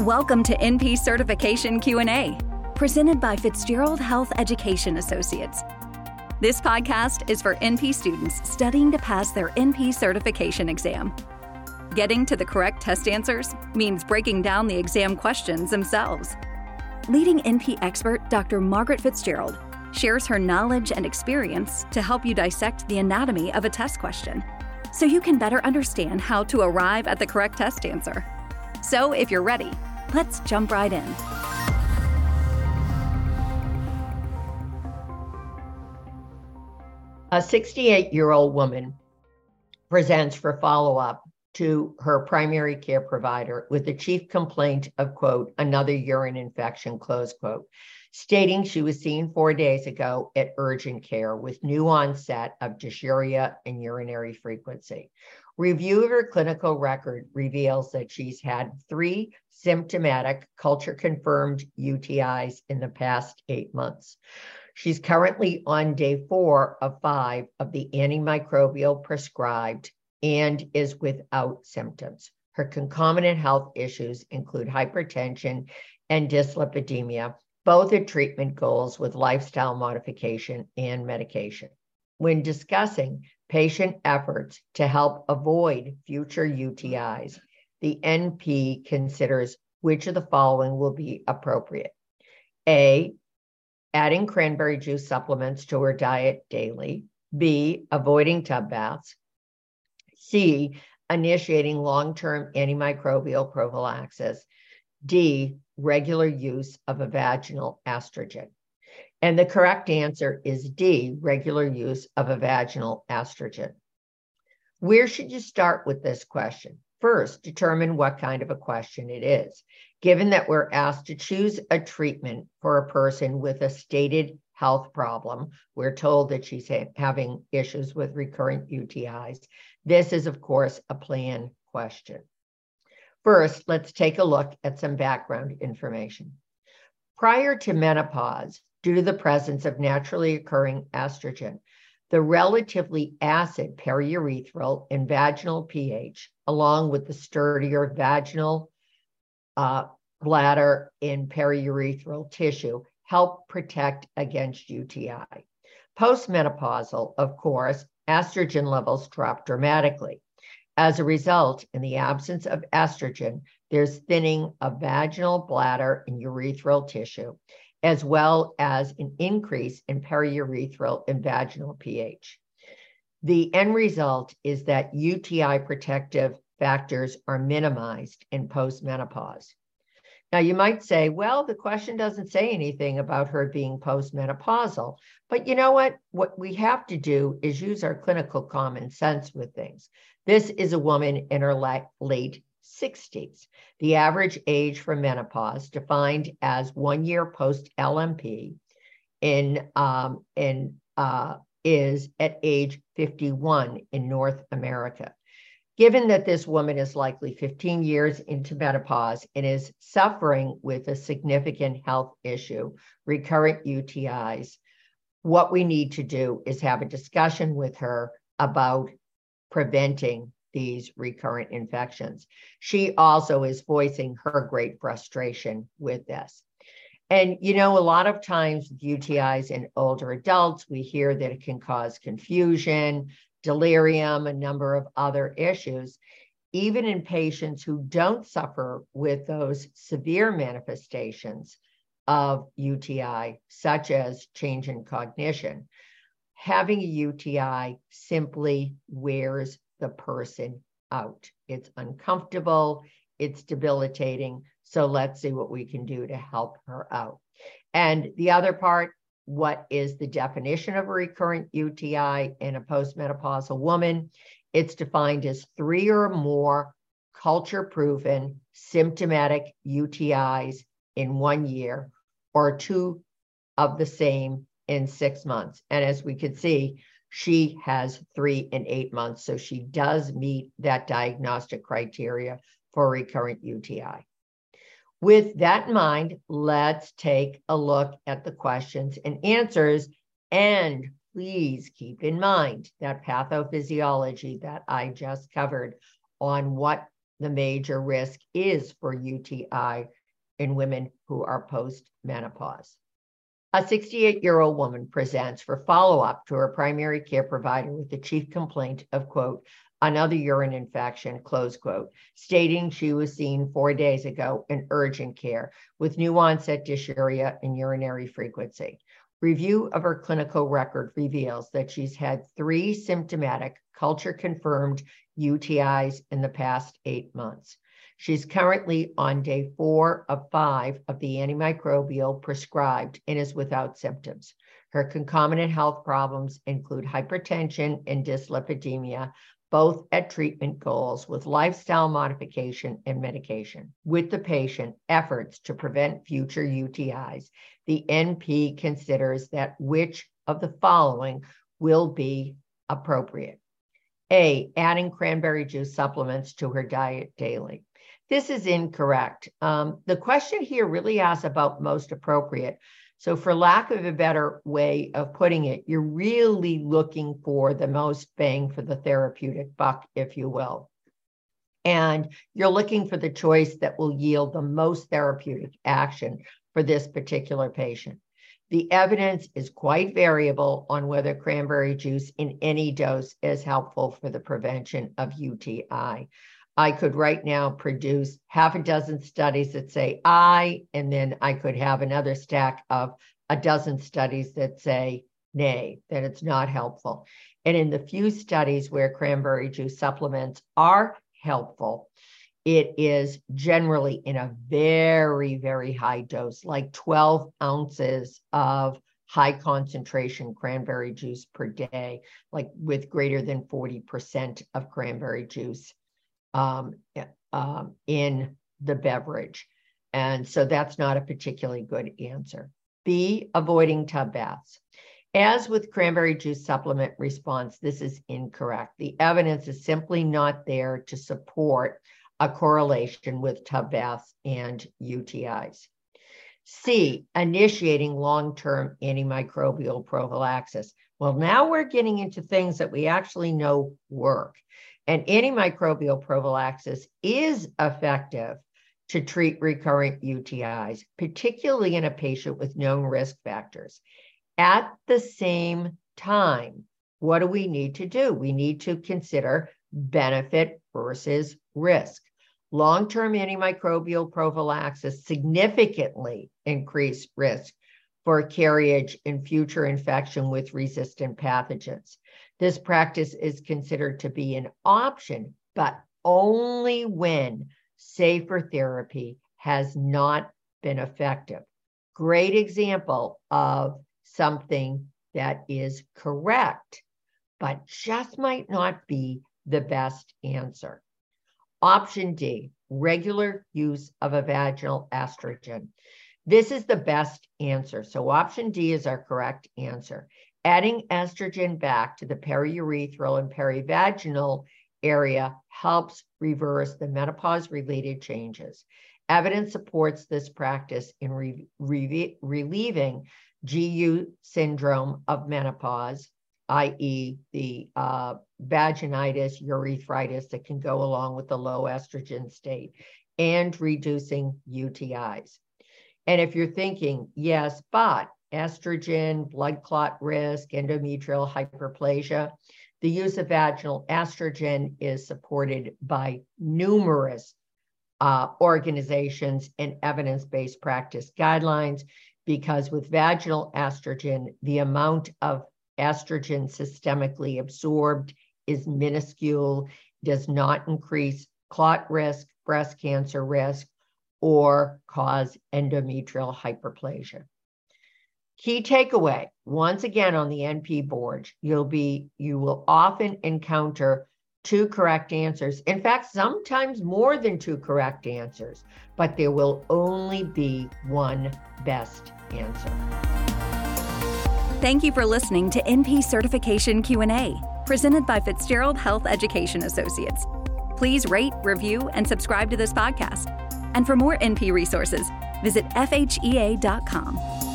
Welcome to NP Certification Q&A, presented by Fitzgerald Health Education Associates. This podcast is for NP students studying to pass their NP certification exam. Getting to the correct test answers means breaking down the exam questions themselves. Leading NP expert Dr. Margaret Fitzgerald shares her knowledge and experience to help you dissect the anatomy of a test question so you can better understand how to arrive at the correct test answer. So, if you're ready, let's jump right in. A 68 year old woman presents for follow up to her primary care provider with the chief complaint of, quote, another urine infection, close quote, stating she was seen four days ago at urgent care with new onset of dysuria and urinary frequency. Review of her clinical record reveals that she's had three symptomatic culture confirmed UTIs in the past eight months. She's currently on day four of five of the antimicrobial prescribed and is without symptoms. Her concomitant health issues include hypertension and dyslipidemia, both are treatment goals with lifestyle modification and medication. When discussing patient efforts to help avoid future UTIs, the NP considers which of the following will be appropriate. A, adding cranberry juice supplements to her diet daily. B, avoiding tub baths. C, initiating long term antimicrobial prophylaxis. D, regular use of a vaginal estrogen. And the correct answer is D, regular use of a vaginal estrogen. Where should you start with this question? First, determine what kind of a question it is. Given that we're asked to choose a treatment for a person with a stated health problem, we're told that she's ha- having issues with recurrent UTIs. This is, of course, a plan question. First, let's take a look at some background information. Prior to menopause, due to the presence of naturally occurring estrogen, the relatively acid periurethral and vaginal pH, along with the sturdier vaginal uh, bladder and periurethral tissue, help protect against UTI. Postmenopausal, of course, estrogen levels drop dramatically. As a result, in the absence of estrogen, there's thinning of vaginal bladder and urethral tissue, as well as an increase in periurethral and vaginal pH. The end result is that UTI protective factors are minimized in postmenopause. Now, you might say, well, the question doesn't say anything about her being postmenopausal. But you know what? What we have to do is use our clinical common sense with things. This is a woman in her late 60s. The average age for menopause, defined as one year post LMP, in, um, in, uh, is at age 51 in North America. Given that this woman is likely 15 years into menopause and is suffering with a significant health issue, recurrent UTIs, what we need to do is have a discussion with her about preventing these recurrent infections. She also is voicing her great frustration with this. And, you know, a lot of times with UTIs in older adults, we hear that it can cause confusion, delirium, a number of other issues. Even in patients who don't suffer with those severe manifestations of UTI, such as change in cognition, having a UTI simply wears the person out. It's uncomfortable, it's debilitating. So let's see what we can do to help her out. And the other part, what is the definition of a recurrent UTI in a postmenopausal woman? It's defined as three or more culture proven symptomatic UTIs in one year or two of the same in six months. And as we can see, she has three in eight months. So she does meet that diagnostic criteria for recurrent UTI. With that in mind, let's take a look at the questions and answers. And please keep in mind that pathophysiology that I just covered on what the major risk is for UTI in women who are post-menopause. A 68 year old woman presents for follow up to her primary care provider with the chief complaint of, quote, another urine infection, close quote, stating she was seen four days ago in urgent care with new onset dysuria and urinary frequency. Review of her clinical record reveals that she's had three symptomatic culture confirmed UTIs in the past eight months. She's currently on day four of five of the antimicrobial prescribed and is without symptoms. Her concomitant health problems include hypertension and dyslipidemia, both at treatment goals with lifestyle modification and medication. With the patient, efforts to prevent future UTIs, the NP considers that which of the following will be appropriate. A, adding cranberry juice supplements to her diet daily. This is incorrect. Um, the question here really asks about most appropriate. So, for lack of a better way of putting it, you're really looking for the most bang for the therapeutic buck, if you will. And you're looking for the choice that will yield the most therapeutic action for this particular patient. The evidence is quite variable on whether cranberry juice in any dose is helpful for the prevention of UTI. I could right now produce half a dozen studies that say I, and then I could have another stack of a dozen studies that say nay, that it's not helpful. And in the few studies where cranberry juice supplements are helpful, it is generally in a very, very high dose, like 12 ounces of high concentration cranberry juice per day, like with greater than 40% of cranberry juice um, um, in the beverage. And so that's not a particularly good answer. B, avoiding tub baths. As with cranberry juice supplement response, this is incorrect. The evidence is simply not there to support a correlation with tub baths and UTIs. C, initiating long term antimicrobial prophylaxis. Well, now we're getting into things that we actually know work. And antimicrobial prophylaxis is effective to treat recurrent UTIs, particularly in a patient with known risk factors. At the same time, what do we need to do? We need to consider benefit versus risk. Long term antimicrobial prophylaxis significantly increase risk for carriage and future infection with resistant pathogens. This practice is considered to be an option, but only when safer therapy has not been effective. Great example of something that is correct, but just might not be the best answer. Option D, regular use of a vaginal estrogen. This is the best answer. So option D is our correct answer. Adding estrogen back to the periurethral and perivaginal area helps reverse the menopause related changes. Evidence supports this practice in re- re- relieving GU syndrome of menopause, i.e., the uh, vaginitis, urethritis that can go along with the low estrogen state, and reducing UTIs. And if you're thinking, yes, but estrogen, blood clot risk, endometrial hyperplasia. The use of vaginal estrogen is supported by numerous uh, organizations and evidence based practice guidelines because with vaginal estrogen, the amount of estrogen systemically absorbed is minuscule, does not increase clot risk, breast cancer risk, or cause endometrial hyperplasia. Key takeaway, once again on the NP board, you'll be you will often encounter two correct answers. In fact, sometimes more than two correct answers, but there will only be one best answer. Thank you for listening to NP Certification Q&A, presented by Fitzgerald Health Education Associates. Please rate, review, and subscribe to this podcast. And for more NP resources, visit fhea.com.